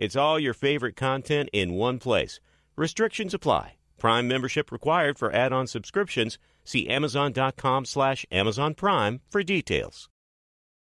It's all your favorite content in one place. Restrictions apply. Prime membership required for add-on subscriptions. See Amazon.com slash Amazon Prime for details.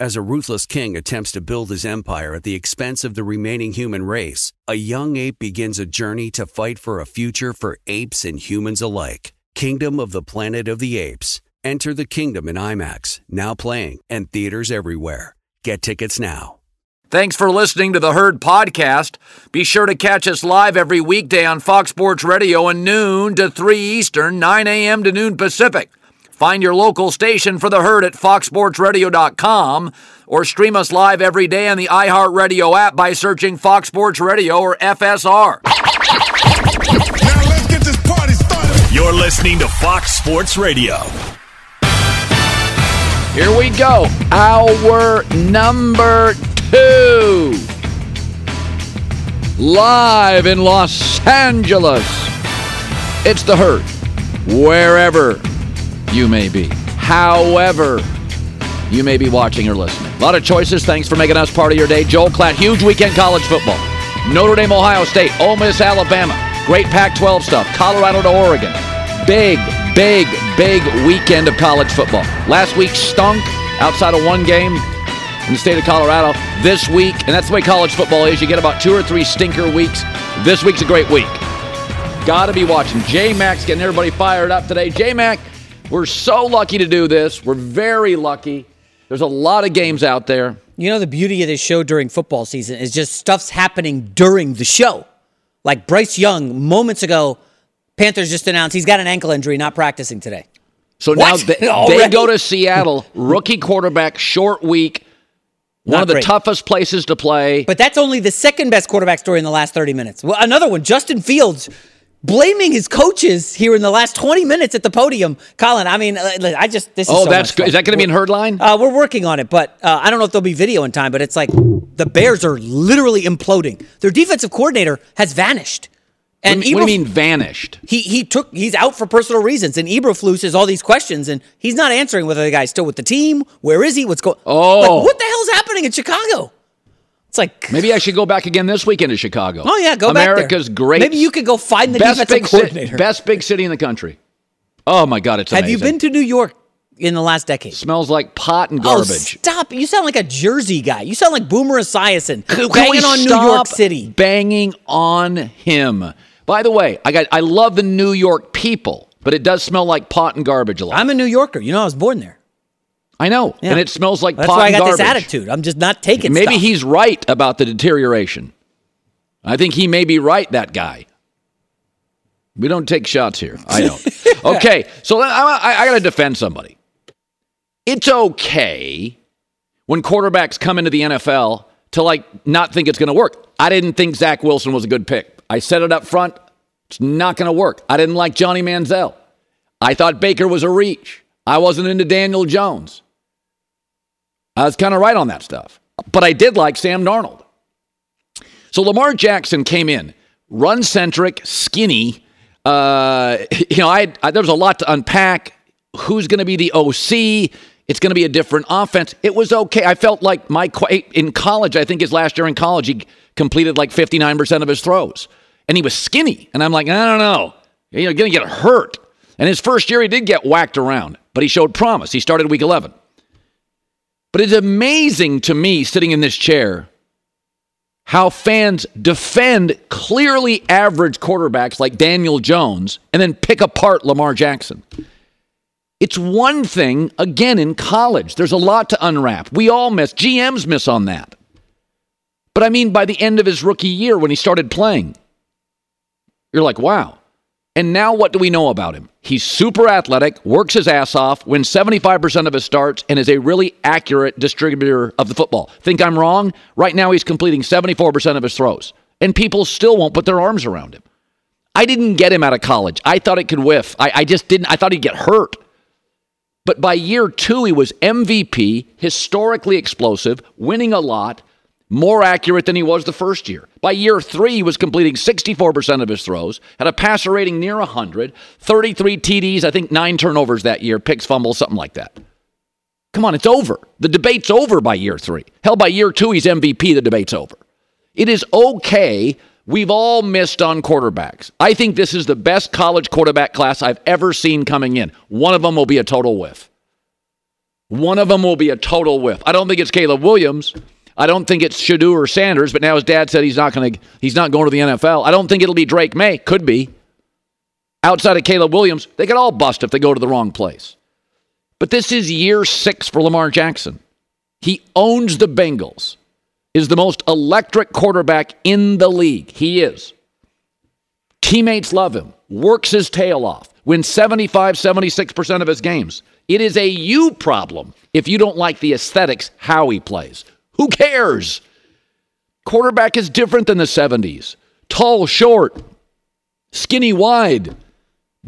As a ruthless king attempts to build his empire at the expense of the remaining human race, a young ape begins a journey to fight for a future for apes and humans alike. Kingdom of the Planet of the Apes. Enter the kingdom in IMAX, now playing, and theaters everywhere. Get tickets now. Thanks for listening to the Herd Podcast. Be sure to catch us live every weekday on Fox Sports Radio at noon to 3 Eastern, 9 a.m. to noon Pacific. Find your local station for the herd at foxsportsradio.com or stream us live every day on the iHeartRadio app by searching Fox Sports Radio or FSR. Now let's get this party started. You're listening to Fox Sports Radio. Here we go. Hour number two. Live in Los Angeles. It's the herd. Wherever you may be. However, you may be watching or listening. A lot of choices. Thanks for making us part of your day. Joel Klatt, huge weekend college football. Notre Dame, Ohio State, Ole Miss, Alabama. Great Pac 12 stuff. Colorado to Oregon. Big, big, big weekend of college football. Last week stunk outside of one game in the state of Colorado. This week, and that's the way college football is, you get about two or three stinker weeks. This week's a great week. Got to be watching. J Max getting everybody fired up today. J Mac, we're so lucky to do this. We're very lucky. There's a lot of games out there. You know, the beauty of this show during football season is just stuff's happening during the show. Like Bryce Young, moments ago, Panthers just announced he's got an ankle injury, not practicing today. So What? now they, they go to Seattle, rookie quarterback, short week, one Not of the great. toughest places to play. But that's only the second best quarterback story in the last 30 minutes. Well, another one, Justin Fields blaming his coaches here in the last 20 minutes at the podium. Colin, I mean, uh, I just, this is oh, so that's good. Is that going to be in herd line? Uh, we're working on it, but uh, I don't know if there'll be video in time. But it's like the Bears are literally imploding. Their defensive coordinator has vanished. And what, do you- what do you mean vanished? He he took he's out for personal reasons, and Eberflus has all these questions, and he's not answering whether the guy's still with the team. Where is he? What's going? Oh. like, what the hell's happening in Chicago? It's like Maybe I should go back again this weekend to Chicago. Oh yeah, go back. America's great. Maybe you could go find the best big coordinator. best big city in the country. Oh my God, it's Have you been to New York in the last decade? Smells like pot and Oh, garbage. stop! You sound like a Jersey guy. You sound like Boomer Esiason banging on New York City. Banging on him. By the way, I got I love the New York people, but it does smell like pot and garbage a lot. I'm a New Yorker. You know, I was born there. I know, Yeah. and it smells like That's pot why I got garbage. this attitude. I'm just not taking. Maybe stuff. he's right about the deterioration. I think he may be right, that guy. We don't take shots here. I don't. okay, so I, I, I got to defend somebody. It's okay when quarterbacks come into the NFL to like not think it's going to work. I didn't think Zach Wilson was a good pick. I said it up front. It's not going to work. I didn't like Johnny Manziel. I thought Baker was a reach. I wasn't into Daniel Jones. I was kind of right on that stuff. But I did like Sam Darnold. So Lamar Jackson came in, run centric, skinny. Uh, you know, I, I there was a lot to unpack. Who's going to be the OC? It's going to be a different offense. It was okay. I felt like my in college. I think his last year in college, he completed like fifty nine percent of his throws, and he was skinny. And I'm like, I don't know. You're going to get hurt. And his first year, he did get whacked around, but he showed promise. He started week eleven. But it's amazing to me sitting in this chair how fans defend clearly average quarterbacks like Daniel Jones and then pick apart Lamar Jackson. It's one thing, again, in college. There's a lot to unwrap. We all miss, GMs miss on that. But I mean, by the end of his rookie year, when he started playing, you're like, wow. And now what do we know about him? He's super athletic, works his ass off, wins 75% of his starts, and is a really accurate distributor of the football. Think I'm wrong? Right now, he's completing 74% of his throws, and people still won't put their arms around him. I didn't get him out of college. I thought it could whiff. I, I just didn't. I thought he'd get hurt. But by year two, he was MVP, historically explosive, winning a lot, more accurate than he was the first year. By year three, he was completing 64% of his throws, had a passer rating near 100, 33 TDs, I think nine turnovers that year, picks, fumbles, something like that. Come on, it's over. The debate's over by year three. Hell, by year two, he's MVP, the debate's over. It is okay. We've all missed on quarterbacks. I think this is the best college quarterback class I've ever seen coming in. One of them will be a total whiff. One of them will be a total whiff. I don't think it's Caleb Williams. I don't think it's Shedeur Sanders, but now his dad said he's not going to he's not going to the NFL. I don't think it'll be Drake Maye. Could be. Outside of Caleb Williams, they could all bust if they go to the wrong place. But this is year 6 for Lamar Jackson. He owns the Bengals. Is the most electric quarterback in the league. He is. Teammates love him. Works his tail off. Wins 75, 76% of his games. It is a you problem if you don't like the aesthetics how he plays. Who cares? Quarterback is different than the 70s. Tall, short, skinny, wide,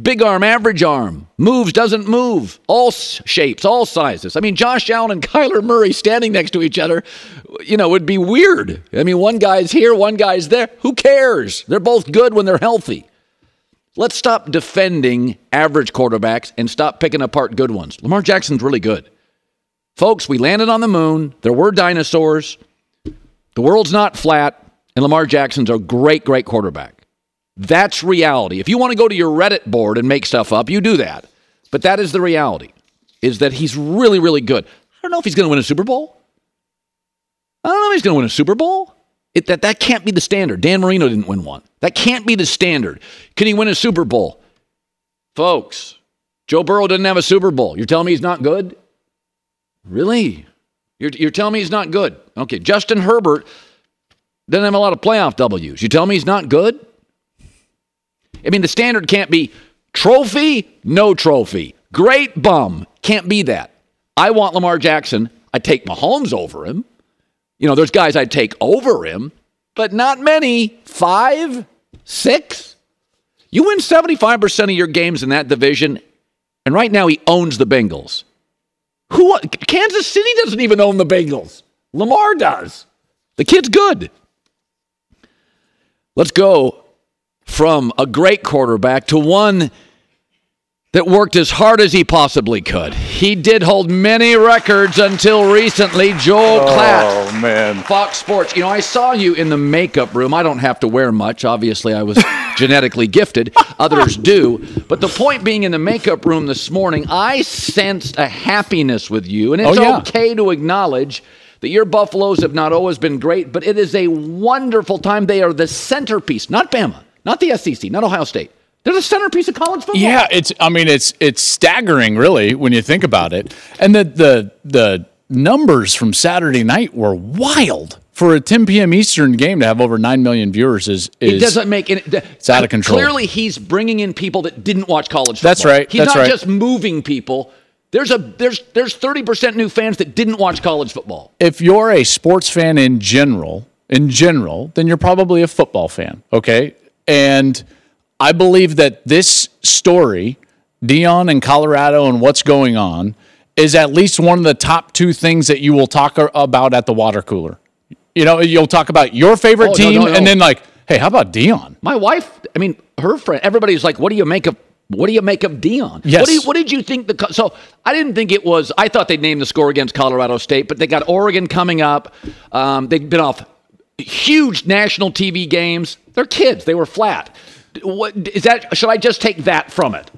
big arm, average arm, moves, doesn't move, all shapes, all sizes. I mean, Josh Allen and Kyler Murray standing next to each other, you know, would be weird. I mean, one guy's here, one guy's there. Who cares? They're both good when they're healthy. Let's stop defending average quarterbacks and stop picking apart good ones. Lamar Jackson's really good. Folks, we landed on the moon. There were dinosaurs. The world's not flat, and Lamar Jackson's a great, great quarterback. That's reality. If you want to go to your Reddit board and make stuff up, you do that. But that is the reality, is that he's really, really good. I don't know if he's going to win a Super Bowl. I don't know if he's going to win a Super Bowl. It, that, that can't be the standard. Dan Marino didn't win one. That can't be the standard. Can he win a Super Bowl? Folks, Joe Burrow didn't have a Super Bowl. You're telling me he's not good? Really? You're, you're telling me he's not good? Okay, Justin Herbert doesn't have a lot of playoff W's. You tell me he's not good? I mean, the standard can't be trophy, no trophy. Great bum. Can't be that. I want Lamar Jackson. I take Mahomes over him. You know, there's guys I'd take over him, but not many. Five, six. You win 75% of your games in that division, and right now he owns the Bengals. Who Kansas City doesn't even own the Bengals. Lamar does. The kid's good. Let's go from a great quarterback to one that worked as hard as he possibly could. He did hold many records until recently. Joel oh, Klatt. Oh man. Fox Sports. You know, I saw you in the makeup room. I don't have to wear much. Obviously, I was genetically gifted. Others do. But the point being, in the makeup room this morning, I sensed a happiness with you. And it's Oh, yeah. okay to acknowledge that your Buffaloes have not always been great, but it is a wonderful time. They are the centerpiece, not Bama, not the SEC, not Ohio State. They're the centerpiece of college football. Yeah, it's. I mean, it's it's staggering, really, when you think about it. And the the the numbers from Saturday night were wild for a 10 p.m. Eastern game to have over nine million viewers. Is is It doesn't make any. It's out of control. Clearly, he's bringing in people that didn't watch college football. That's right, He's that's not right. just moving people. There's a there's there's thirty percent new fans that didn't watch college football. if you're a sports fan in general, in general, then you're probably a football fan. Okay. And I believe that this story, Deion and Colorado and what's going on, is at least one of the top two things that you will talk about at the water cooler. You know, you'll talk about your favorite Oh, team no, no. and then like, hey, how about Deion? My wife, I mean, her friend, everybody's like, "What do you make of?" What do you make of Deion? Yes. What, you, what did you think? The so I didn't think it was. I thought they'd name the score against Colorado State, but they got Oregon coming up. Um, they've been off huge national TV games. They're kids. They were flat. What is that? Should I just take that from it?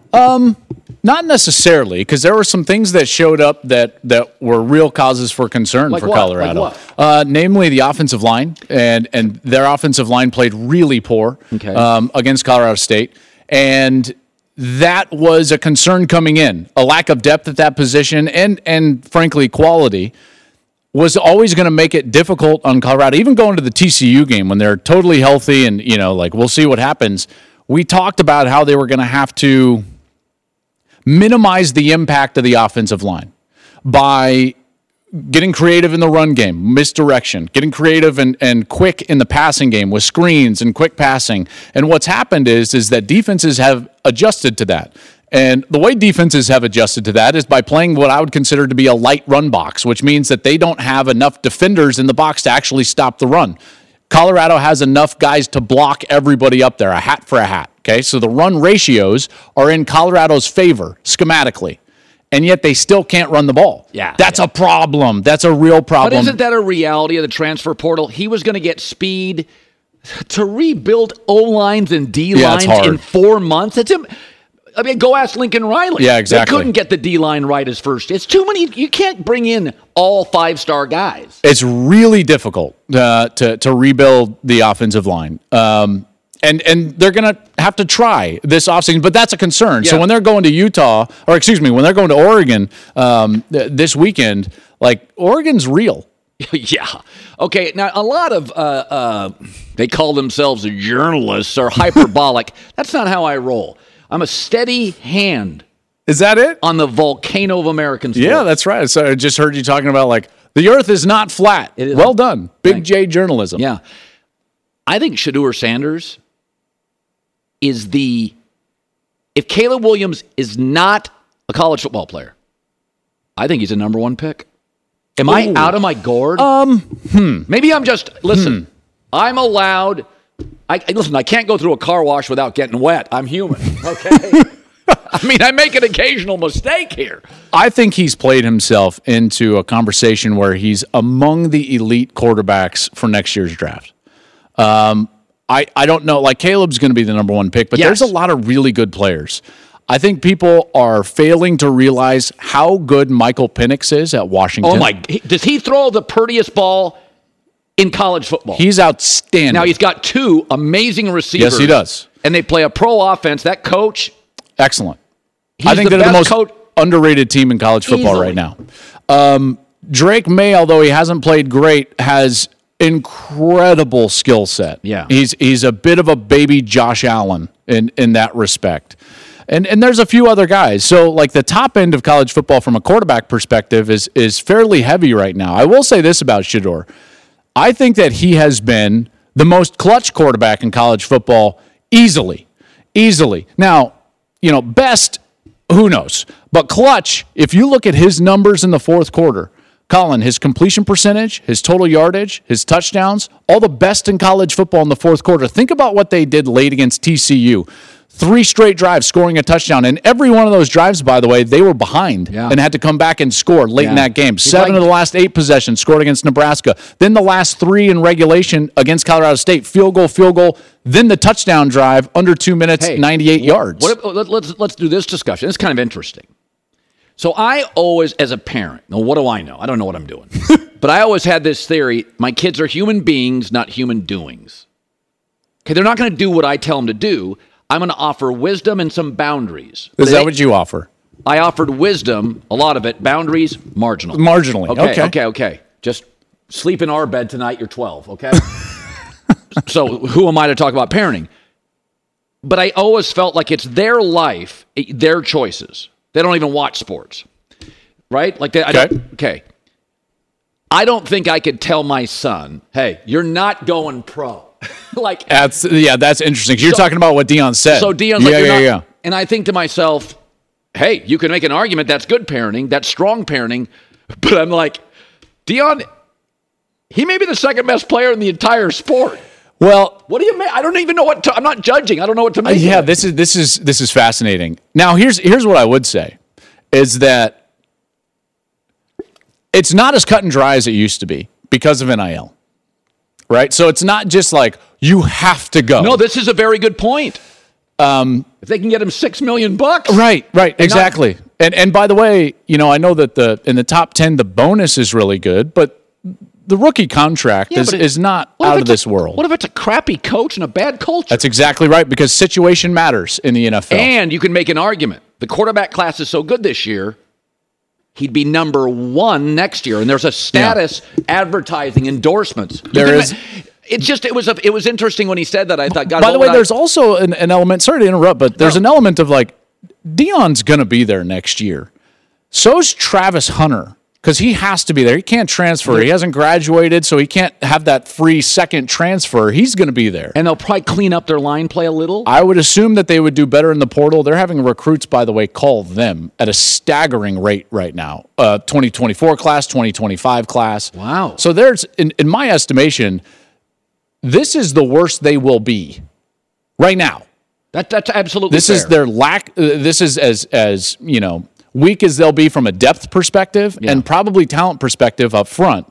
Not necessarily, because there were some things that showed up that that were real causes for concern Like for what? Colorado. Like Uh, namely, the offensive line, and and their offensive line played really poor Okay. um, against Colorado State, and that was a concern coming in. A lack of depth at that position and and frankly quality was always going to make it difficult on Colorado. Even going to the TCU game when they're totally healthy and you know like we'll see what happens. We talked about how they were going to have to minimize the impact of the offensive line by getting creative in the run game, misdirection, getting creative and, and quick in the passing game with screens and quick passing. And what's happened is is that defenses have adjusted to that. And the way defenses have adjusted to that is by playing what I would consider to be a light run box, which means that they don't have enough defenders in the box to actually stop the run. Colorado has enough guys to block everybody up there, a hat for a hat. Okay, so the run ratios are in Colorado's favor schematically and yet they still can't run the ball. Yeah, That's yeah. a problem. That's a real problem. But isn't that a reality of the transfer portal? He was going to get speed to rebuild O lines and D lines hard. in four months. It's him. I mean, go ask Lincoln Riley. Yeah, exactly. They couldn't get the D line right as first. It's too many. You can't bring in all five star guys. it's really difficult uh, to to rebuild the offensive line. Um, and and they're going to have to try this offseason, but that's a concern. So when they're going to Utah, or excuse me, when they're going to Oregon um, th- this weekend, like Oregon's real. yeah. Okay. Now, a lot of uh, uh, they call themselves journalists are hyperbolic. That's not how I roll. I'm a steady hand Is that it? on the volcano of American sports. Yeah, that's right. So I just heard you talking about like the Earth is not flat. It is. Well done, Big Thank J journalism. Yeah. I think Shedeur Sanders is the if Caleb Williams is not a college football player, I think he's a number one pick. Am I out of my gourd? Um, hmm. maybe I'm just listen. I'm allowed. I listen. I can't go through a car wash without getting wet. I'm human. Okay. I mean, I make an occasional mistake here. I think he's played himself into a conversation where he's among the elite quarterbacks for next year's draft. Um, I, I don't know. Like Caleb's going to be the number one pick, but Yes. there's a lot of really good players. I think people are failing to realize how good Michael Penix is at Washington. Oh my! Does he throw the prettiest ball in college football? He's outstanding. Now he's got two amazing receivers. Yes, he does. And they play a pro offense. That coach, excellent. he's I think the they're the most coach. underrated team in college football Easily. right now. Um, Drake Maye, although he hasn't played great, has incredible skill set. Yeah. he's he's a bit of a baby Josh Allen in in that respect. And and there's a few other guys. So like the top end of college football from a quarterback perspective is is fairly heavy right now. I will say this about Shedeur. I think that he has been the most clutch quarterback in college football easily. Easily. Now, you know, best, who knows? But clutch, if you look at his numbers in the fourth quarter, Colin, his completion percentage, his total yardage, his touchdowns, all the best in college football in the fourth quarter. Think about what they did late against TCU. Three straight drives scoring a touchdown. And every one of those drives, by the way, they were behind Yeah. and had to come back and score late in that game. He's Seven like- of the last eight possessions scored against Nebraska. Then the last three in regulation against Colorado State. Field goal, field goal. Then the touchdown drive under two minutes, Hey, 98 yards. What, uh, let, let's let's do this discussion. It's kind of interesting. So I always, as a parent, now what do I know? I don't know what I'm doing, but I always had this theory: my kids are human beings, not human doings. Okay, they're not going to do what I tell them to do. I'm going to offer wisdom and some boundaries. Is They- that what you offer? I offered wisdom, a lot of it. Boundaries, marginal. Marginally, Okay, okay. okay, okay. Just sleep in our bed tonight. You're 12, okay? so who am I to talk about parenting? But I always felt like it's their life, their choices. They don't even watch sports, right? Like they, I don't, Okay. okay. I don't think I could tell my son, "Hey, you're not going pro." like That's yeah, that's interesting. You're So- talking about what Deion said. so Deion's yeah, like, yeah, not- yeah. And I think to myself, hey, you can make an argument that's good parenting, that's strong parenting, but I'm like, Deion, he may be the second best player in the entire sport. Well, What do you mean? I don't even know what to, I'm not judging. I don't know what to Uh, make. yeah, of it. this is this is this is fascinating. Now, here's here's what I would say is that it's not as cut and dry as it used to be because of NIL. Right? So it's not just like you have to go. No, this is a very good point. Um, if they can get him six million bucks, Right, right, not- exactly. and and by the way, you know, I know that the in the top 10 the bonus is really good, but the rookie contract Yeah, is, it- is not out of it's a- this world. What if it's a crappy coach and a bad culture? That's exactly right because situation matters in the NFL. And you can make an argument. The quarterback class is so good this year, he'd be number one next year. And there's a status advertising endorsements. There is- It's just it was a, it was interesting when he said that. I thought, God, By the way, would I- there's also an, an element. Sorry to interrupt, but there's No. an element of like Deion's going to be there next year. So's Travis Hunter because he has to be there. He can't transfer. He hasn't graduated, so he can't have that free second transfer. He's going to be there. and they'll probably clean up their line play a little. I would assume that they would do better in the portal. They're having recruits, by the way, call them at a staggering rate right now. Uh, 2024 class, 2025 class. Wow. So there's, in, in my estimation, this is the worst they will be right now. That, that's absolutely This is their lack. Uh, this is as as you know weak as they'll be from a depth perspective and probably talent perspective up front.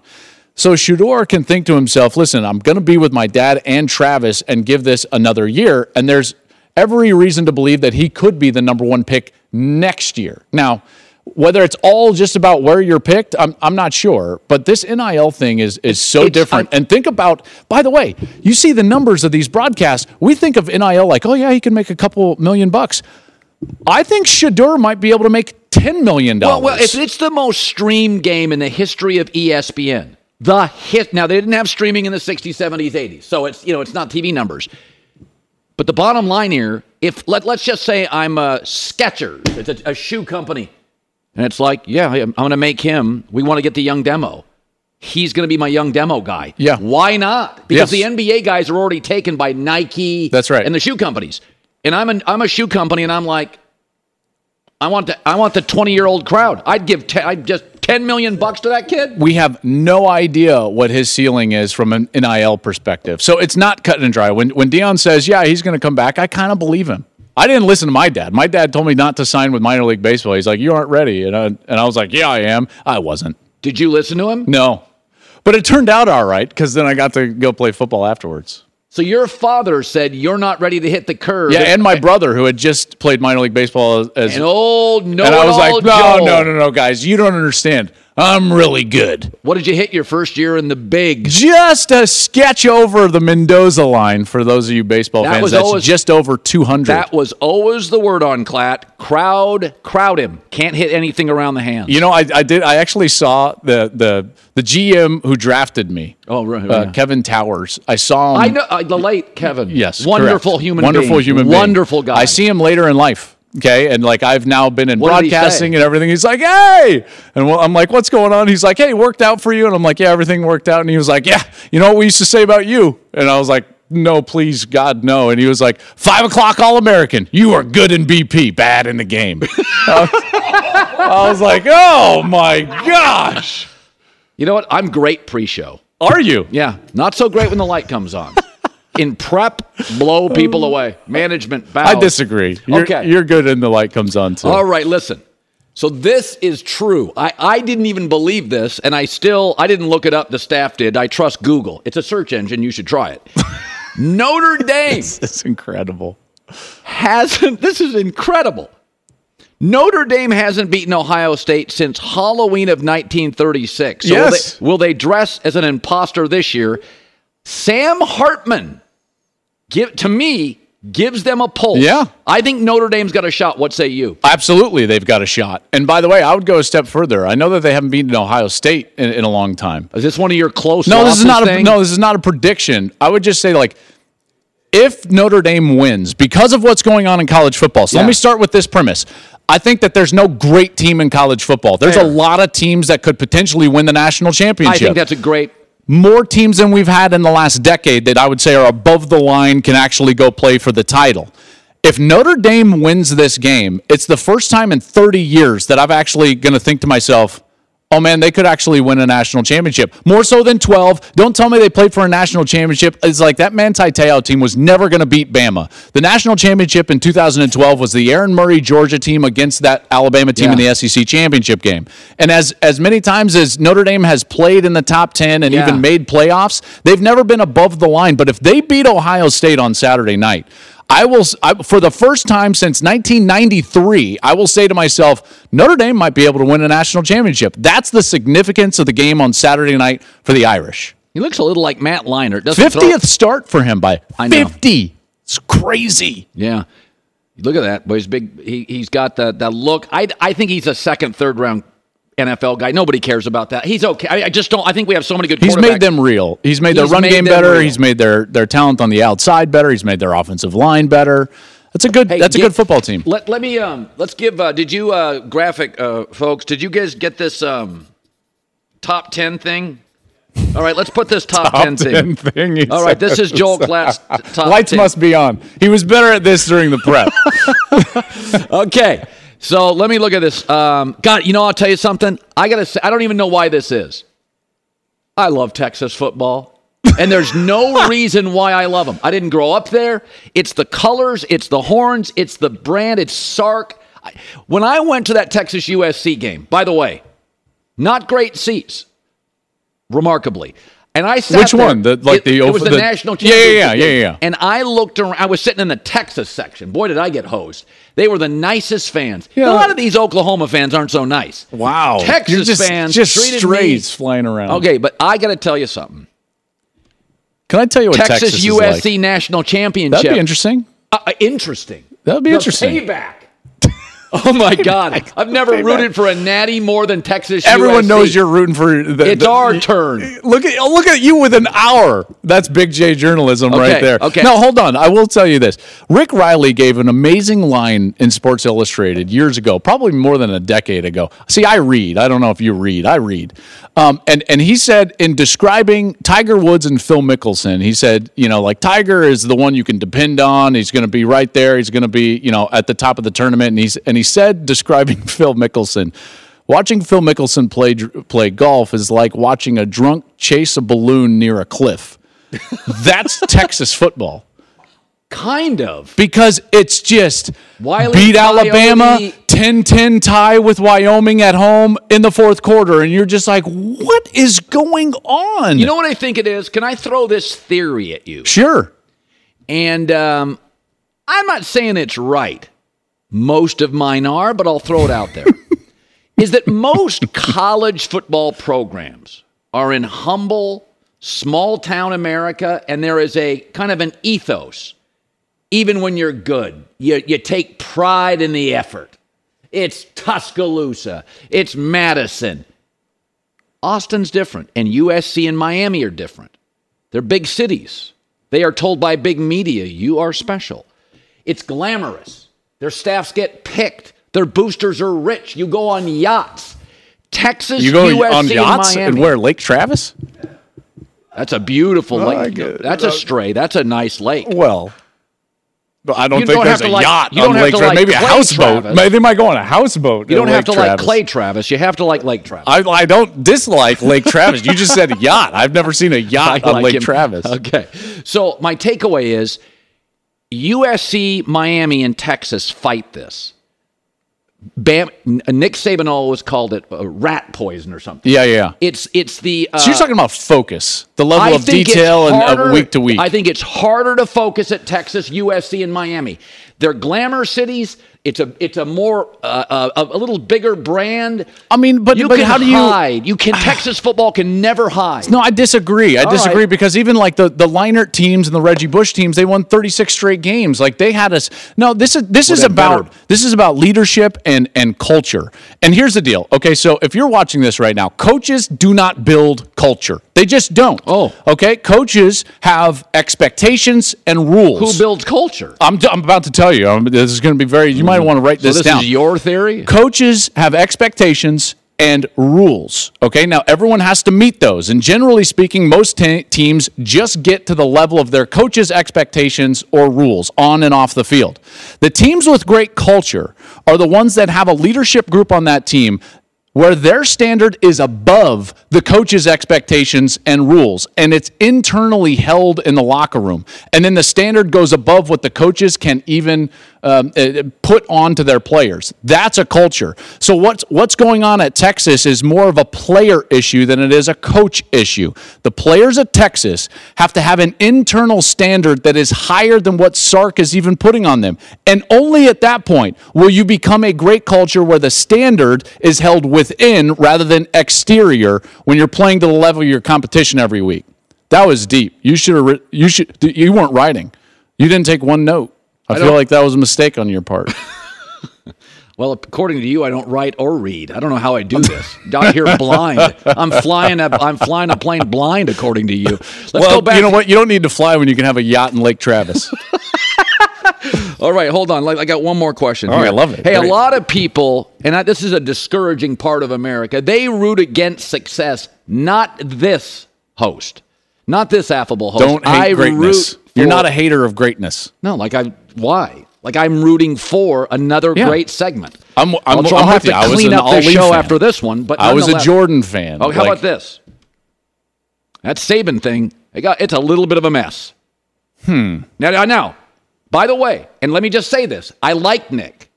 So Shedeur can think to himself, "Listen, I'm going to be with my dad and Travis and give this another year." And there's every reason to believe that he could be the number one pick next year. Now, whether it's all just about where you're picked, I'm, I'm not sure. But this NIL thing is is so It's- different. I- and think about, by the way, you see the numbers of these broadcasts. We think of NIL like, oh yeah, he can make a couple million bucks. I think Shedeur might be able to make $10 million. well, it's, it's the most streamed game in the history of ESPN. The hit. Now they didn't have streaming in the 60s, 70s, 80s, so it's you know it's not TV numbers. But the bottom line here, if let let's just say I'm a Skechers, it's a, a shoe company, and it's like, yeah, I'm going to make him. We want to get the young demo. He's going to be my young demo guy. Yeah. Why not? Because Yes. the NBA guys are already taken by Nike. That's right. And the shoe companies. And I'm an I'm a shoe company, and I'm like, I want the I want the 20 year old crowd. I'd give te- I'd just 10 million bucks to that kid. we have no idea what his ceiling is from an NIL perspective. So it's not cut and dry. When when Deion says, "Yeah, he's going to come back," I kind of believe him. I didn't listen to my dad. My dad told me not to sign with minor league baseball. He's like, "You aren't ready," and I, and I was like, "Yeah, I am." I wasn't. Did you listen to him? No, but it turned out all right because then I got to go play football afterwards. So your father said you're not ready to hit the curve. Yeah, and my brother who had just played minor league baseball as, and old no and I was like, no, Joe. no, no, no, guys, you don't understand. I'm really good. What did you hit your first year in the big? Just a sketch over the Mendoza line for those of you baseball That fans. was That's always- just over 200. That was always the word on Klatt. Crowd, crowd him. Can't hit anything around the hands. you know, I, I did. I actually saw the the the GM who drafted me. Oh, right, uh, yeah. Kevin Towers. I saw him. I know uh, the late Kevin. Yes, wonderful correct. human, wonderful being. human, being. wonderful guy. I see him later in life. Okay, and like I've now been in What broadcasting and everything. He's like, "Hey," and I'm like, "What's going on?" He's like, "Hey, worked out for you," and I'm like, "Yeah, everything worked out." And he was like, "Yeah, you know what we used to say about you?" And I was like, "No, please, God, no." And he was like, five o'clock All American. You are good in BP, bad in the game." I was- I was like, "Oh my gosh, You know what? I'm great pre-show. are you?" Yeah, not so great when the light comes on. In prep, blow people oh. away. Management bows. I disagree. You're, Okay. you're good, and the light comes on too. All right, listen. So this is true. I, I didn't even believe this, and I still I didn't look it up. The staff did. I trust Google. It's a search engine. You should try it. Notre Dame It's incredible. hasn't. This is incredible. Notre Dame hasn't beaten Ohio State since Halloween of 1936. So will Yes. they, will they dress as an imposter this year? Sam Hartman, give to me, gives them a pulse. Yeah. I think Notre Dame's got a shot. What say you? Absolutely, they've got a shot. And by the way, I would go a step further. I know that they haven't beaten Ohio State in, in a long time. Is this one of your close? No, this is not a no. This is not a prediction. I would just say like, if Notre Dame wins because of what's going on in college football. So let me start with this premise. I think that there's no great team in college football. There's Fair. a lot of teams that could potentially win the national championship. I think that's a great. More teams than we've had in the last decade that I would say are above the line can actually go play for the title. If Notre Dame wins this game, it's the first time in 30 years that I'm actually going to think to myself, oh man, they could actually win a national championship. More so than 12. Don't tell me they played for a national championship. It's like that Manti Te'o team was never going to beat Bama. The national championship in 2012 was the Aaron Murray Georgia team against that Alabama team in the SEC championship game. And as as many times as Notre Dame has played in the top 10 and Yeah. even made playoffs, they've never been above the line. But if they beat Ohio State on Saturday night, I will, I, for the first time since 1993, I will say to myself, Notre Dame might be able to win a national championship. That's the significance of the game on Saturday night for the Irish. He looks a little like Matt Leinart. Doesn't 50th throw- start for him by I 50. It's crazy. Yeah. Look at that. But he's big. He, he's got the, the look. I, I think he's a second, third round NFL guy. Nobody cares about that. He's okay. I, I just don't. I think we have so many good He's made them real. He's made their He's run made game better. real. He's made their their talent on the outside better. He's made their offensive line better. That's a good. Hey, that's a good football team. Let, let me um let's give uh did you uh graphic uh folks did you guys get this um top 10 thing? All right, let's put this top, 10 thing. thing he All right, this is. Joel Klatt top Lights 10. must be on. He was better at this during the prep. Okay. So let me look at this. Um, God, you know, I'll tell you something. I gotta say, I don't even know why this is. I love Texas football, and there's no reason why I love them. I didn't grow up there. It's the colors, it's the horns, it's the brand, it's Sark. I, when I went to that Texas USC game, by the way, not great seats, remarkably. And I sat Which there- one? The- like it, the it was over the, the- national Yeah, yeah, yeah, yeah, yeah. And I looked around. I was sitting in the Texas section. Boy, did I get hosed. They were the nicest fans. Yeah. A lot of these Oklahoma fans aren't so nice. Wow, Texas just, fans just treated strays me- flying around. Okay, but I got to tell you something. can I tell you what Texas, Texas, USC like? national championship. That'd be interesting. Uh, uh, interesting. That'd be The interesting. Payback. Oh my God! I've never rooted for a natty more than Texas. Everyone USC. knows you're rooting for. The, It's the- our turn. Look at oh, look at you with an hour. That's Big J journalism right there. okay. Now hold on. I will tell you this. Rick Reilly gave an amazing line in Sports Illustrated years ago, probably more than a decade ago. See, I read. I don't know if you read. I read. Um, and and he said in describing Tiger Woods and Phil Mickelson, he said, you know, like Tiger is the one you can depend on. He's going to be right there. He's going to be, you know, at the top of the tournament. And he's and he said describing Phil Mickelson. Watching Phil Mickelson play play golf is like watching a drunk chase a balloon near a cliff. That's Texas football Kind of. because it's just Wiley beat Alabama 10-10 tie with Wyoming at home in the fourth quarter and you're just like what is going on? You know what I think it is? Can I throw this theory at you? Sure. And um, I'm not saying it's right. Most of mine are, but I'll throw it out there. is that most college football programs are in humble, small town America, and there is a kind of an ethos. Even when you're good, you, you take pride in the effort. It's Tuscaloosa, it's Madison. Austin's different, and USC and Miami are different. They're big cities. They are told by big media, you are special. It's glamorous. Their staffs get picked. Their boosters are rich. You go on yachts. Texas, You go USC, on yachts and, and where Lake Travis? That's a beautiful oh, I lake. That's a uh, stray. That's a nice lake. Well, but I don't You think don't there's a like- yacht you don't on Lake Travis. like Maybe a houseboat. Travis. Maybe they might go on a houseboat. You don't have to Lake like Clay Travis. You have to like Lake Travis. I, I don't dislike Lake Travis. You just said yacht. I've never seen a yacht I on like Lake him. Travis. Okay. So my takeaway is USC, Miami, and Texas fight this. Bam, Nick Saban always called it uh, rat poison or something. Yeah, yeah. It's it's the. Uh, So you're talking about focus, the level I of detail and uh, week to week. I think it's harder to focus at Texas, USC, and Miami. They're glamour cities. It's a it's a more uh, uh, a, a little bigger brand. I mean, but- you but can how do you- hide? You can Texas football can never hide. No, I disagree. I All disagree right. because even like the the Leinart teams and the Reggie Bush teams, they won 36 straight games. Like they had us. No, this is this is about better. this is about leadership and and culture. And here's the deal. Okay, so if you're watching this right now, coaches do not build culture. They just don't. Oh. okay. Coaches have expectations and rules. Who builds culture? I'm, I'm about to tell you. Um, this is going to be very. You might want to write So this, this down. is your theory. Coaches have expectations and rules. Okay, now everyone has to meet those. And generally speaking, most te- teams just get to the level of their coaches' expectations or rules on and off the field. The teams with great culture are the ones that have a leadership group on that team where their standard is above the coach's expectations and rules, and it's internally held in the locker room. And then the standard goes above what the coaches can even um, uh, put onto their players. That's a culture. So what's what's going on at Texas is more of a player issue than it is a coach issue. The players at Texas have to have an internal standard that is higher than what Sark is even putting on them, and only at that point will you become a great culture where the standard is held within rather than exterior when you're playing to the level of your competition every week. That was deep. You should have. You should. You weren't writing. You didn't take one note. I, feel like that was a mistake on your part. Well, according to you, I don't write or read. I don't know how I do this. Down here blind. I'm flying a I'm flying a plane blind, according to you. Let's well, go back. you know what? You don't need to fly when you can have a yacht in Lake Travis. All right, hold on. I got one more question. All right, I love it. Hey, a lot of people, and I, this is a discouraging part of America. They root against success, not this host, not this affable host. don't hate I greatness. root You're not a hater of greatness. no. Like I why? Like I'm rooting for another Yeah. great segment. I'm- I'm- I'll, I'm I'll have with you. to I was clean up the show fan. after this one, but I was a Jordan fan. Oh, how Like, about this? That Saban thing, it got, it's a little bit of a mess. Hmm. Now, now, now, by the way, and let me just say this I like Nick.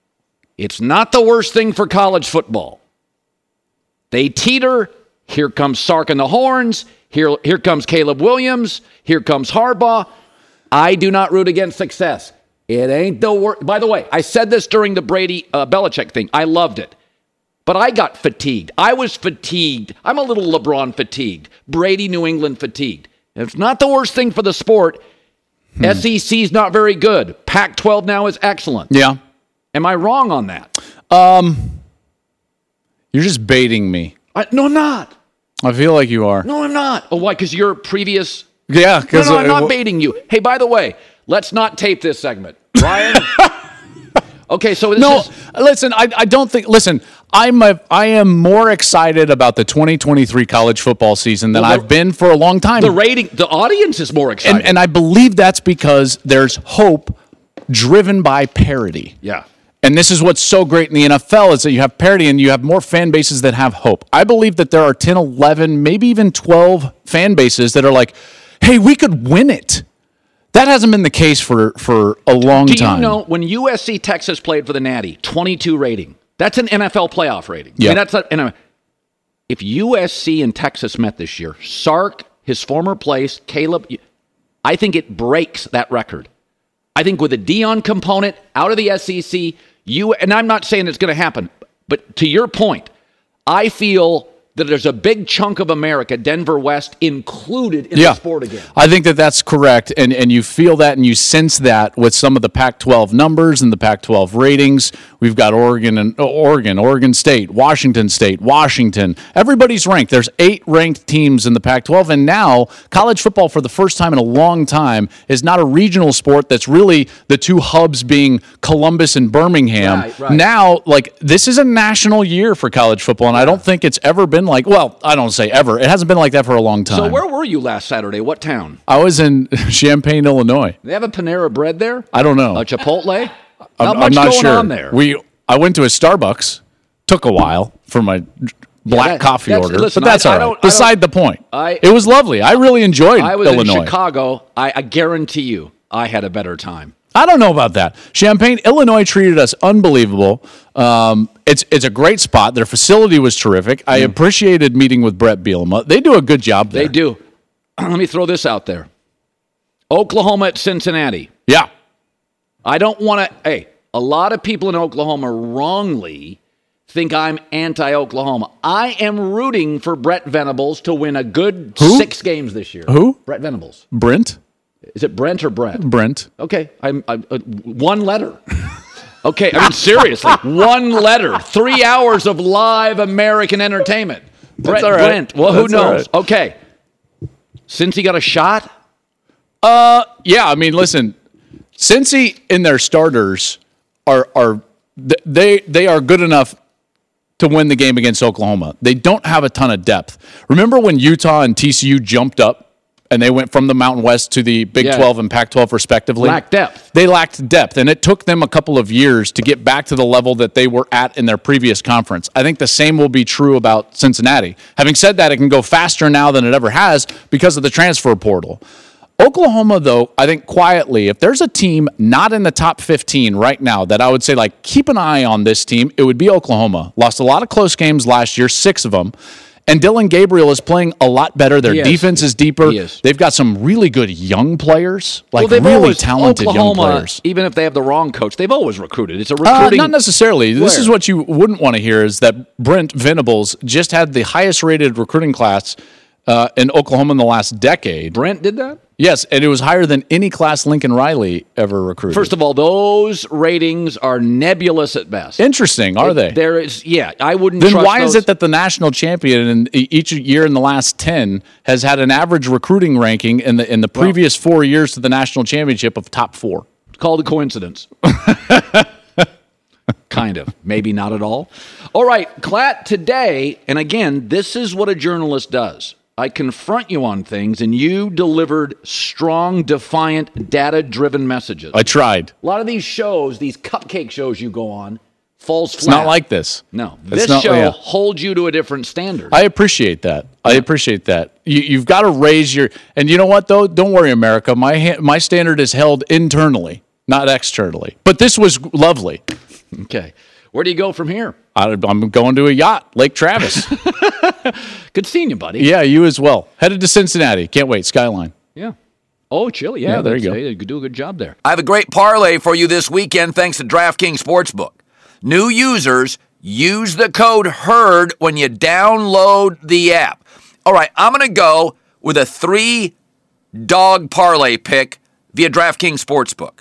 It's not the worst thing for college football. They teeter. Here comes Sark and the horns. Here, here comes Caleb Williams. Here comes Harbaugh. I do not root against success. It ain't the worst. By the way, I said this during the Brady uh, Belichick thing. I loved it. But I got fatigued. I was fatigued. I'm a little LeBron fatigued. Brady New England fatigued. It's not the worst thing for the sport. SEC's not very good. Pac 12 now is excellent. Yeah. Am I wrong on that? Um, You're just baiting me. I, no, I'm not. I feel like you are. No, I'm not. Oh, why? Because you're previous. Yeah, No, no, I'm not baiting you. Hey, by the way, let's not tape this segment. Ryan? okay, so this No, is. listen. I, I don't think. Listen, I'm a, I am more excited about the 2023 college football season than Well, the- I've been for a long time. The rating, the audience is more excited. and, and I believe that's because there's hope driven by parity. yeah. And this is what's so great in the NFL is that you have parity and you have more fan bases that have hope. I believe that there are 10, 11, maybe even 12 fan bases that are like, hey, we could win it. That hasn't been the case for, for a long Do time. you know when USC Texas played for the Natty, 22 rating? That's an NFL playoff rating. I Yeah. mean, that's a, and a, if USC and Texas met this year, Sark, his former place, Caleb, I think it breaks that record. I think with a Deion component out of the SEC, you and I'm not saying it's going to happen, but to your point, I feel that there's a big chunk of America, Denver West, included in the sport again. I think that that's correct, and and you feel that and you sense that with some of the Pac-12 numbers and the Pac-12 ratings. We've got Oregon and uh, Oregon, Oregon State, Washington State, Washington. Everybody's ranked. There's eight ranked teams in the Pac-12, and now college football for the first time in a long time is not a regional sport. That's really the two hubs being Columbus and Birmingham. Right, right. Now, like this is a national year for college football, and I don't think it's ever been like. Well, I don't say ever. It hasn't been like that for a long time. So where were you last Saturday? What town? I was in Champaign, Illinois. They have a Panera Bread there? I don't know. A Chipotle? I'm, Not I'm not going sure. on there. We I went to a Starbucks. Took a while for my black that- coffee order, listen, but that's I- all right. don't- I don't- Beside the point. I- it was lovely. I really enjoyed I was Illinois. in Chicago. I, I guarantee you, I had a better time. I don't know about that. Champaign, Illinois treated us unbelievable. Um, it's it's a great spot. Their facility was terrific. I appreciated meeting with Bret Bielema. They do a good job there. They do. Let me throw this out there Oklahoma at Cincinnati. Yeah. I don't want to. Hey, a lot of people in Oklahoma wrongly think I'm anti Oklahoma. I am rooting for Brett Venables to win a good six games this year. Who? Brett Venables. Brent. Is it Brent or Brett? Brent. Okay, I'm, i uh, one letter. Okay, I mean seriously, one letter. Three hours of live American entertainment. Brett all right. Brent. Well, who That's knows? right. Okay, since he got a shot, Uh, Yeah, I mean, listen, Cincy in their starters are are they they are good enough to win the game against Oklahoma. They don't have a ton of depth. Remember when Utah and TCU jumped up and they went from the Mountain West to the Big Yeah. 12 and Pac 12 respectively? Lacked depth. They lacked depth, and it took them a couple of years to get back to the level that they were at in their previous conference. I think the same will be true about Cincinnati. Having said that, it can go faster now than it ever has because of the transfer portal. Oklahoma, though, I think quietly, if there's a team not in the top 15 right now that I would say, like, keep an eye on this team, it would be Oklahoma. Lost a lot of close games last year, six of them. And Dillon Gabriel is playing a lot better. Their He defense is deeper. They've got some really good young players, like they've really always- talented young players. Even if they have the wrong coach, they've always recruited. It's a Uh, recruiting. not necessarily. This is what you wouldn't want to hear is that Brent Venables just had the highest rated recruiting class uh, in Oklahoma in the last decade. Brent did that. Yes, and it was higher than any class Lincoln Riley ever recruited. First of all, those ratings are nebulous at best. interesting, are they? There is, yeah. I wouldn't. Then why is it that the national champion in each year in the last ten has had an average recruiting ranking in the in the previous four years to the national championship of top four? It's called a coincidence? kind of, maybe not at all. All right, Klatt. Today, and again, this is what a journalist does. I confront you on things, and you delivered strong, defiant, data-driven messages. I tried. A lot of these shows, these cupcake shows you go on, falls flat. It's not like this. no. It's This not- show yeah. holds you to a different standard. I appreciate that. I appreciate that. You, you've got to raise your. And you know what though? Don't worry, America. My ha- my standard is held internally, not externally. But this was lovely. okay, where do you go from here? I, I'm going to a yacht, Lake Travis. Good seeing you, buddy. yeah, you as well. Headed to Cincinnati. Can't wait. Skyline. Yeah. Oh, chilly. Yeah, Yeah, there you go. hey, you do a good job there. I have a great parlay for you this weekend thanks to DraftKings Sportsbook. New users use the code HERD when you download the app. All right, I'm going to go with a three dog parlay pick via DraftKings Sportsbook.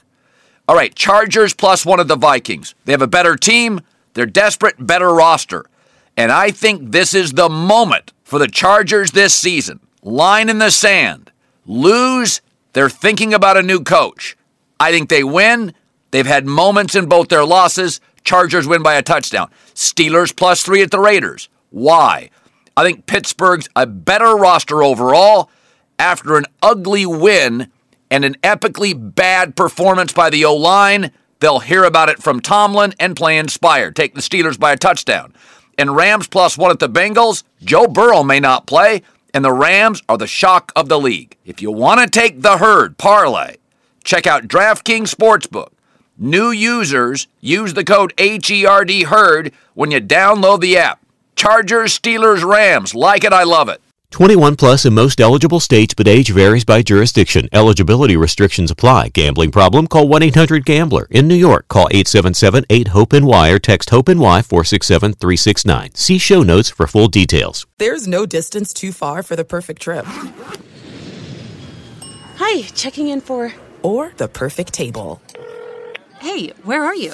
All right, Chargers plus one of the Vikings. They have a better team, they're desperate, better roster. And I think this is the moment for the Chargers this season. Line in the sand. Lose, they're thinking about a new coach. I think they win. They've had moments in both their losses. Chargers win by a touchdown. Steelers plus three at the Raiders. Why? I think Pittsburgh's a better roster overall after an ugly win and an epically bad performance by the O line. They'll hear about it from Tomlin and play inspired. Take the Steelers by a touchdown. And Rams plus one at the Bengals. Joe Burrow may not play, and the Rams are the shock of the league. If you want to take the herd parlay, check out DraftKings Sportsbook. New users use the code HERD HERD when you download the app. Chargers, Steelers, Rams. Like it, I love it. 21 plus in most eligible states, but age varies by jurisdiction. Eligibility restrictions apply. Gambling problem? Call 1 800 Gambler. In New York, call 877 8 HOPE NY or text HOPE NY 467 369. See show notes for full details. There's no distance too far for the perfect trip. Hi, checking in for. Or the perfect table. Hey, where are you?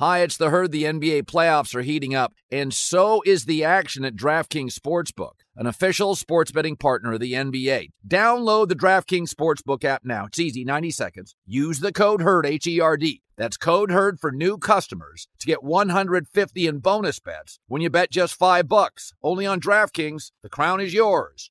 Hi, it's the herd. The NBA playoffs are heating up, and so is the action at DraftKings Sportsbook, an official sports betting partner of the NBA. Download the DraftKings Sportsbook app now. It's easy, 90 seconds. Use the code HERD, H E R D. That's code HERD for new customers to get 150 in bonus bets when you bet just 5 bucks. Only on DraftKings. The crown is yours.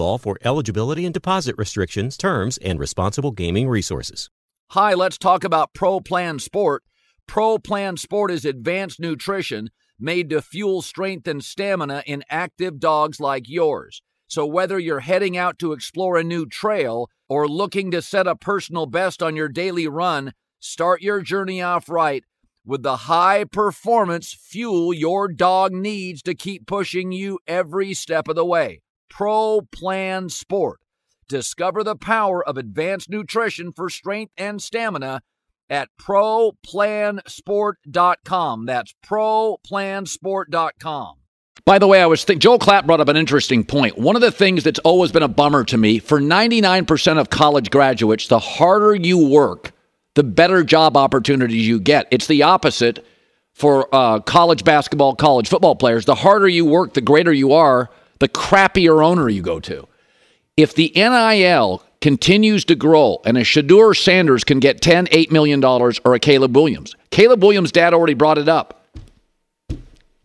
for eligibility and deposit restrictions, terms, and responsible gaming resources. Hi, let's talk about Pro Plan Sport. Pro Plan Sport is advanced nutrition made to fuel strength and stamina in active dogs like yours. So whether you're heading out to explore a new trail or looking to set a personal best on your daily run, start your journey off right with the high performance fuel your dog needs to keep pushing you every step of the way. Pro Plan Sport. Discover the power of advanced nutrition for strength and stamina at ProPlansport.com. That's ProPlansport.com. By the way, I was thinking, Joel Klatt brought up an interesting point. One of the things that's always been a bummer to me for 99% of college graduates, the harder you work, the better job opportunities you get. It's the opposite for uh, college basketball, college football players. The harder you work, the greater you are, the crappier owner you go to. If the NIL continues to grow and a Shedeur Sanders can get 10, $8 million or a Caleb Williams, Caleb Williams' dad already brought it up.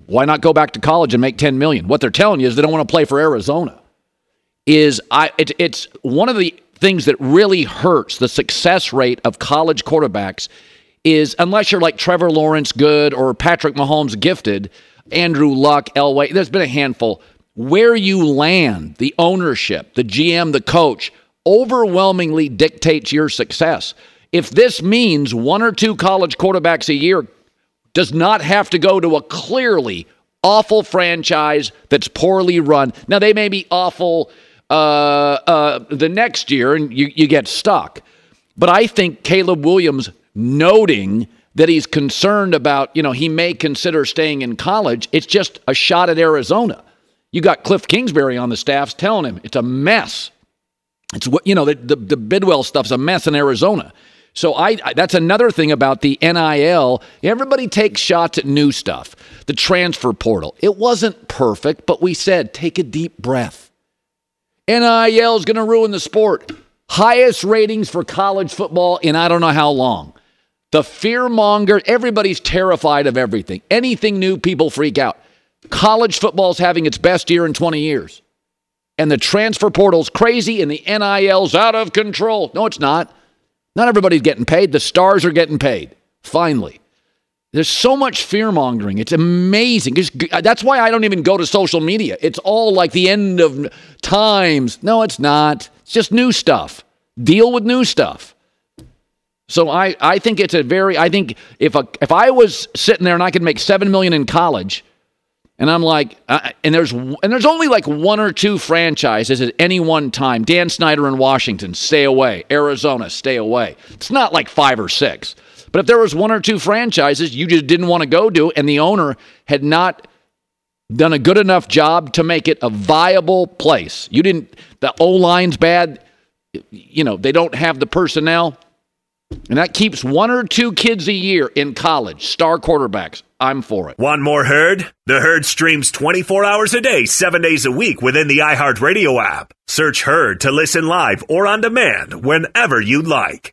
Why not go back to college and make 10 million? What they're telling you is they don't want to play for Arizona. Is I it, it's one of the things that really hurts the success rate of college quarterbacks is unless you're like Trevor Lawrence good or Patrick Mahomes gifted, Andrew Luck, Elway, there's been a handful. Where you land, the ownership, the GM, the coach, overwhelmingly dictates your success. If this means one or two college quarterbacks a year does not have to go to a clearly awful franchise that's poorly run. Now, they may be awful uh, uh, the next year and you, you get stuck. But I think Caleb Williams noting that he's concerned about, you know, he may consider staying in college, it's just a shot at Arizona. You got Cliff Kingsbury on the staffs telling him it's a mess. It's what, you know, the, the, the Bidwell stuff's a mess in Arizona. So I, I, that's another thing about the NIL. Everybody takes shots at new stuff. The transfer portal. It wasn't perfect, but we said take a deep breath. NIL is going to ruin the sport. Highest ratings for college football in I don't know how long. The fear monger, everybody's terrified of everything. Anything new, people freak out. College football's having its best year in 20 years. And the transfer portal's crazy and the NIL's out of control. No, it's not. Not everybody's getting paid. The stars are getting paid. Finally. There's so much fear mongering. It's amazing. Uh, that's why I don't even go to social media. It's all like the end of times. No, it's not. It's just new stuff. Deal with new stuff. So I, I think it's a very I think if a, if I was sitting there and I could make seven million in college, and I'm like, uh, and there's and there's only like one or two franchises at any one time. Dan Snyder in Washington, stay away. Arizona, stay away. It's not like five or six. But if there was one or two franchises you just didn't want to go to, and the owner had not done a good enough job to make it a viable place, you didn't. The O line's bad. You know they don't have the personnel. And that keeps one or two kids a year in college, star quarterbacks. I'm for it. Want more Herd? The Herd streams 24 hours a day, 7 days a week within the iHeartRadio app. Search Herd to listen live or on demand whenever you like.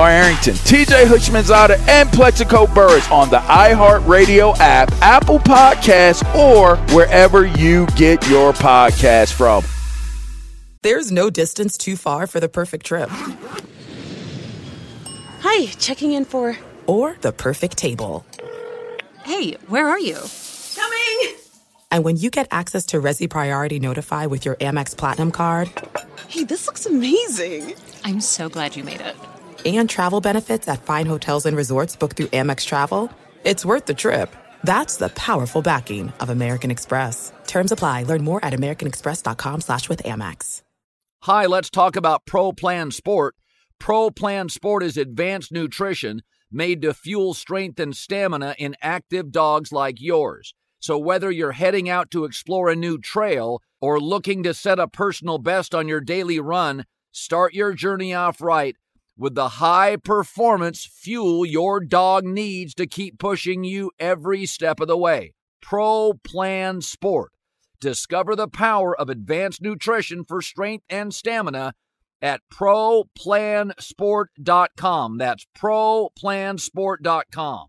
Arrington, TJ Houshmandzadeh, and Plaxico Burress on the iHeartRadio app, Apple Podcasts, or wherever you get your podcast from. There's no distance too far for the perfect trip. Hi, checking in for. Or the perfect table. Hey, where are you? Coming! And when you get access to Resy Priority Notify with your Amex Platinum card. Hey, this looks amazing! I'm so glad you made it. And travel benefits at fine hotels and resorts booked through Amex Travel. It's worth the trip. That's the powerful backing of American Express. Terms apply. Learn more at americanexpress.com slash with Amex. Hi, let's talk about Pro Plan Sport. Pro Plan Sport is advanced nutrition made to fuel strength and stamina in active dogs like yours. So whether you're heading out to explore a new trail or looking to set a personal best on your daily run, start your journey off right with the high performance fuel your dog needs to keep pushing you every step of the way. Pro Plan Sport. Discover the power of advanced nutrition for strength and stamina at ProPlansport.com. That's ProPlansport.com.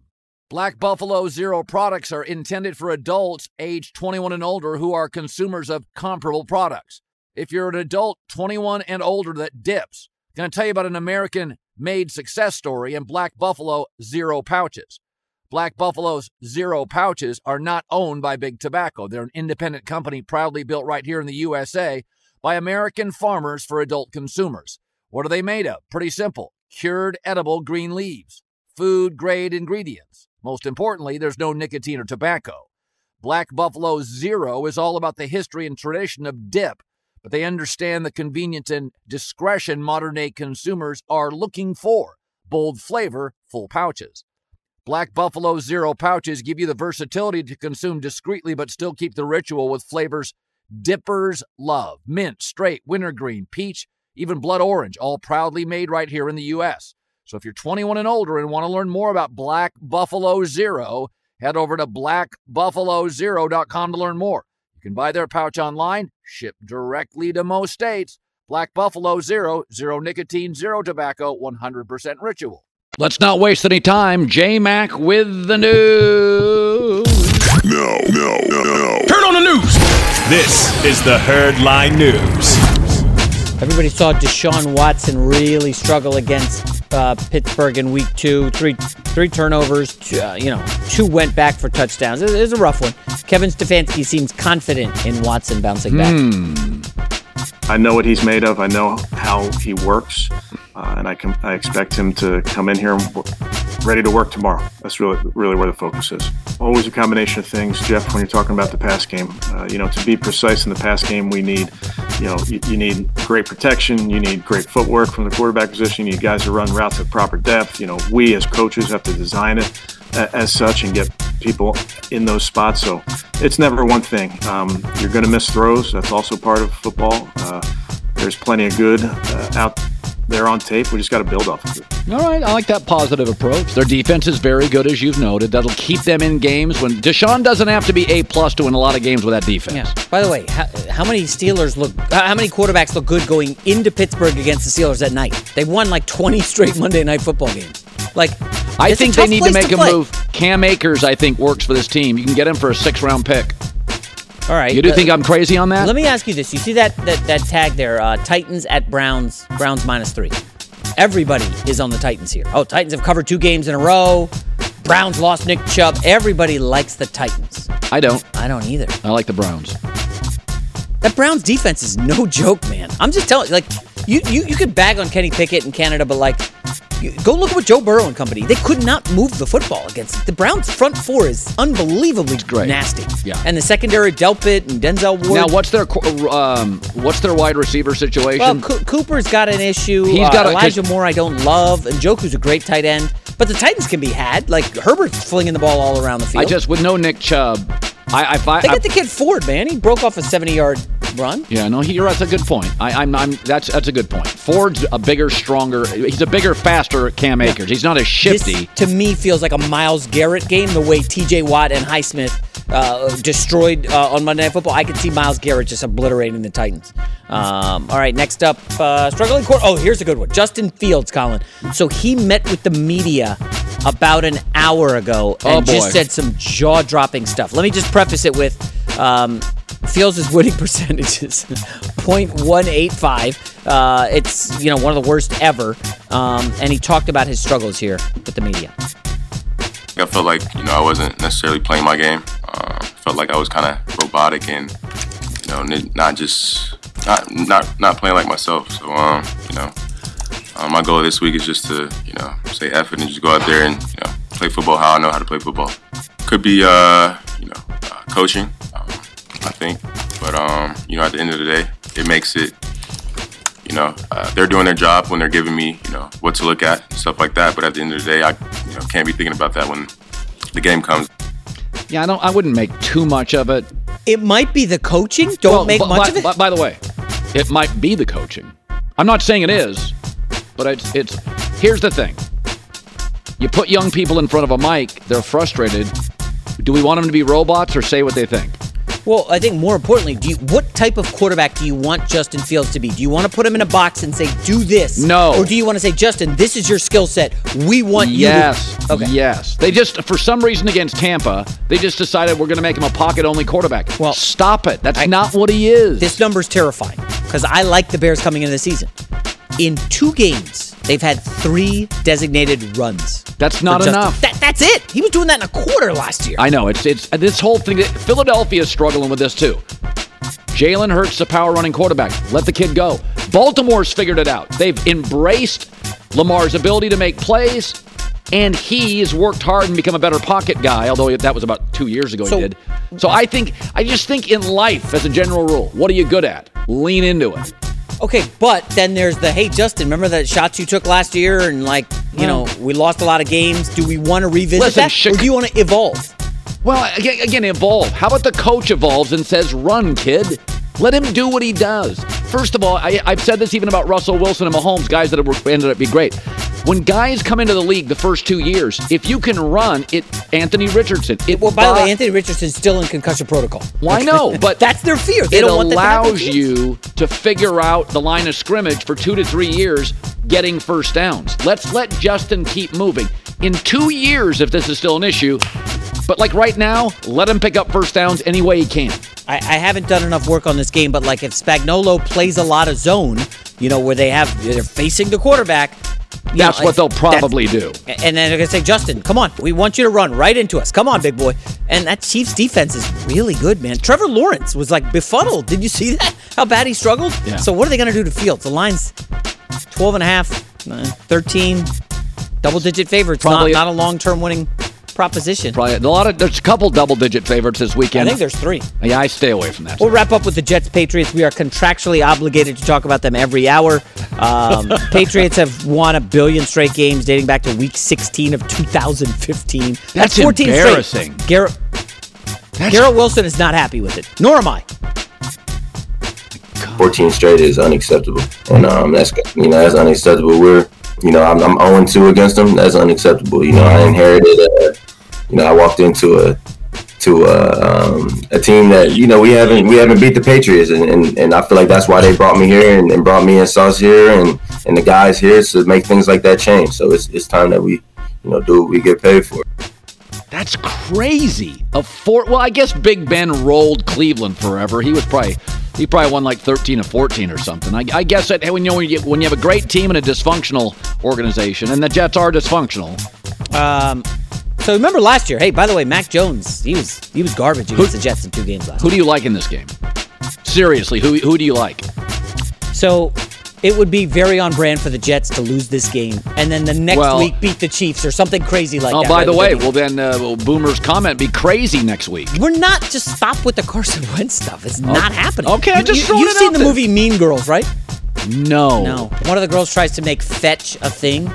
Black Buffalo Zero products are intended for adults age 21 and older who are consumers of comparable products. If you're an adult 21 and older that dips, going to tell you about an American made success story in Black Buffalo Zero pouches. Black Buffalo's Zero pouches are not owned by Big Tobacco. They're an independent company proudly built right here in the USA by American farmers for adult consumers. What are they made of? Pretty simple cured edible green leaves, food grade ingredients. Most importantly, there's no nicotine or tobacco. Black Buffalo Zero is all about the history and tradition of dip, but they understand the convenience and discretion modern day consumers are looking for. Bold flavor, full pouches. Black Buffalo Zero pouches give you the versatility to consume discreetly but still keep the ritual with flavors dippers love mint, straight, wintergreen, peach, even blood orange, all proudly made right here in the U.S. So if you're 21 and older and want to learn more about Black Buffalo Zero, head over to blackbuffalozero.com to learn more. You can buy their pouch online, ship directly to most states. Black Buffalo Zero, zero nicotine, zero tobacco, 100% ritual. Let's not waste any time. J Mac with the news. No, no, no, no. Turn on the news. This is the Herd Line News. Everybody saw Deshaun Watson really struggle against uh, Pittsburgh in Week Two. Three, three turnovers. Two, uh, you know, two went back for touchdowns. It, it was a rough one. Kevin Stefanski seems confident in Watson bouncing back. Hmm. I know what he's made of. I know how he works, uh, and I can I expect him to come in here ready to work tomorrow. That's really really where the focus is. Always a combination of things, Jeff. When you're talking about the pass game, uh, you know, to be precise in the pass game, we need, you know, you, you need great protection. You need great footwork from the quarterback position. You need guys to run routes at proper depth. You know, we as coaches have to design it as such and get people in those spots. So it's never one thing. Um, you're going to miss throws. That's also part of football. Uh, there's plenty of good uh, out there on tape. We just got to build off of it. All right, I like that positive approach. Their defense is very good, as you've noted. That'll keep them in games when Deshaun doesn't have to be A plus to win a lot of games with that defense. Yeah. By the way, how, how many Steelers look? How many quarterbacks look good going into Pittsburgh against the Steelers at night? They've won like 20 straight Monday night football games. Like, I think they need to make a play. move. Cam Akers, I think, works for this team. You can get him for a six round pick. All right. You do uh, think I'm crazy on that? Let me ask you this: You see that that, that tag there? Uh, Titans at Browns. Browns minus three. Everybody is on the Titans here. Oh, Titans have covered two games in a row. Browns lost Nick Chubb. Everybody likes the Titans. I don't. I don't either. I like the Browns. That Browns defense is no joke, man. I'm just telling you, like, you, you, you could bag on Kenny Pickett in Canada, but, like, go look at what Joe Burrow and company. They could not move the football against the Browns' front four is unbelievably great. nasty. Yeah. And the secondary, Delpit and Denzel Ward. Now, what's their um, what's their wide receiver situation? Well, Co- Cooper's got an issue. He's got a- Elijah Moore. I don't love, and Njoku's a great tight end. But the Titans can be had. Like Herbert's flinging the ball all around the field. I just with no Nick Chubb. I, I, I, they got the kid Ford, man. He broke off a 70-yard run. Yeah, no, he, you're, that's a good point. I, I'm, I'm, that's that's a good point. Ford's a bigger, stronger. He's a bigger, faster Cam Akers. He's not as shifty. This, to me, feels like a Myles Garrett game. The way T.J. Watt and Highsmith uh, destroyed uh, on Monday Night Football, I could see Myles Garrett just obliterating the Titans. Um, all right, next up, uh, struggling court. Oh, here's a good one. Justin Fields, Colin. So he met with the media about an hour ago Oh, and boy. just said some jaw-dropping stuff. Let me just preface it with. Um, Fields' winning percentage is 0.185. Uh, it's you know one of the worst ever, um, and he talked about his struggles here with the media. I felt like you know I wasn't necessarily playing my game. Uh, felt like I was kind of robotic and you know not just not not not playing like myself. So um, you know, uh, my goal this week is just to you know say effort and just go out there and you know play football how I know how to play football. Could be uh, you know coaching, um, I think, but um, you know at the end of the day, it makes it you know, uh, they're doing their job when they're giving me, you know, what to look at, stuff like that. But at the end of the day, I, you know, can't be thinking about that when the game comes. Yeah, I don't. I wouldn't make too much of it. It might be the coaching. Don't Well, make bu- much by, of it. by- by the way, it might be the coaching. I'm not saying it is, but it's it's. Here's the thing. You put young people in front of a mic, they're frustrated. Do we want them to be robots or say what they think? Well, I think more importantly, do you, what type of quarterback do you want Justin Fields to be? Do you want to put him in a box and say, "Do this"? No. Or do you want to say, "Justin, this is your skill set. We want you." Yes. Okay. Yes. They just, for some reason against Tampa, they just decided we're going to make him a pocket only quarterback. Well, stop it. That's not what he is. This number's terrifying because I like the Bears coming into the season. In two games, they've had three designated runs. That's not enough. That, that's it. He was doing that in a quarter last year. I know it's it's this whole thing. that Philadelphia is struggling with this too. Jalen Hurts, the power running quarterback. Let the kid go. Baltimore's figured it out. They've embraced Lamar's ability to make plays, and he has worked hard and become a better pocket guy. Although that was about two years ago So- he did. So I think I just think in life, as a general rule, what are you good at? Lean into it. Okay, but then there's the hey Justin, remember that shots you took last year and like you know mm. we lost a lot of games. Do we want to revisit Listen, that, Chic- or do you want to evolve? Well, again, again, evolve. How about the coach evolves and says, run, kid? Let him do what he does. First of all, I, I've said this even about Russell Wilson and Mahomes, guys that have ended up being great. When guys come into the league the first two years, if you can run, it Anthony Richardson. It Well, by the way, Anthony Richardson's still in concussion protocol. Well, I know, but that's their fear. They it don't want to allows to you to figure out the line of scrimmage for two to three years, getting first downs. Let's let Justin keep moving. In two years, if this is still an issue, but like right now, let him pick up first downs any way he can. I, I haven't done enough work on this game, but like if Spagnuolo plays a lot of zone, you know, where they have they're facing the quarterback. That's know, what they'll probably do. And then they're gonna say, Justin, come on, we want you to run right into us. Come on, big boy. And that Chiefs defense is really good, man. Trevor Lawrence was like befuddled. Did you see that? How bad he struggled? Yeah. So what are they gonna do to Fields? The line's 12 and a half, uh, 13, double digit favorites. Probably- not, not a long term winning proposition. Probably a lot of there's a couple double digit favorites this weekend. I think there's three. Yeah, I stay away from that. We'll wrap up with the Jets Patriots. We are contractually obligated to talk about them every hour. Um, Patriots have won a billion straight games dating back to week 16 of 2015. That's 14 straight. embarrassing. Garrett, Garrett Wilson is not happy with it. Nor am I. 14 straight is unacceptable, and um, that's you know that's unacceptable. We're you know I'm, I'm 0 2 against them. That's unacceptable. You know I inherited. A, you know I walked into a to a, um, a team that you know we haven't we haven't beat the Patriots, and, and, and I feel like that's why they brought me here and, and brought me and Sauce here and and the guys here to make things like that change. So it's it's time that we you know do what we get paid for. That's crazy. A four. Well, I guess Big Ben rolled Cleveland forever. He was probably he probably won like thirteen or fourteen or something. I, I guess that when you know when you, when you have a great team and a dysfunctional organization, and the Jets are dysfunctional. Um, so remember last year? Hey, by the way, Mac Jones, he was he was garbage against the Jets in two games last. Who do you like in this game? Seriously, who who do you like? So it would be very on brand for the Jets to lose this game, and then the next Well- week beat the Chiefs or something crazy like oh, that. Oh, by right? the way, well then, uh, will Boomer's comment be crazy next week? We're not just stop with the Carson Wentz stuff. It's not happening. okay, I'm just you, you've it seen the there. movie Mean Girls, right? No. No. One of the girls tries to make fetch a thing,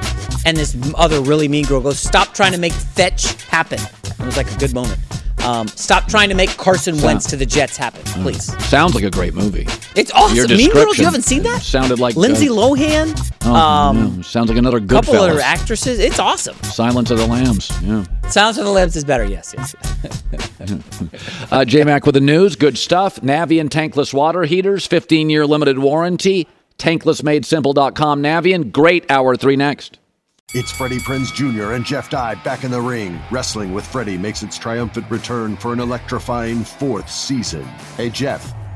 and this other really mean girl goes, "Stop trying to make fetch happen." It was like a good moment. Um, stop trying to make Carson Wentz to the Jets happen, please. Sounds like a great movie. It's awesome. Mean Girls. You haven't seen that? Sounded like Lindsay uh, Lohan. Oh, um, no. sounds like another good couple other actresses. It's awesome. Silence of the Lambs. Yeah. Sounds of the Lambs is better. Yes, yes. Uh, J Mac with the news. Good stuff. Navien tankless water heaters, 15 year limited warranty. Tanklessmadesimple.com. Navien. Great hour three next. It's Freddie Prinze Jr. and Jeff Dye back in the ring. Wrestling with Freddie makes its triumphant return for an electrifying fourth season. Hey, Jeff,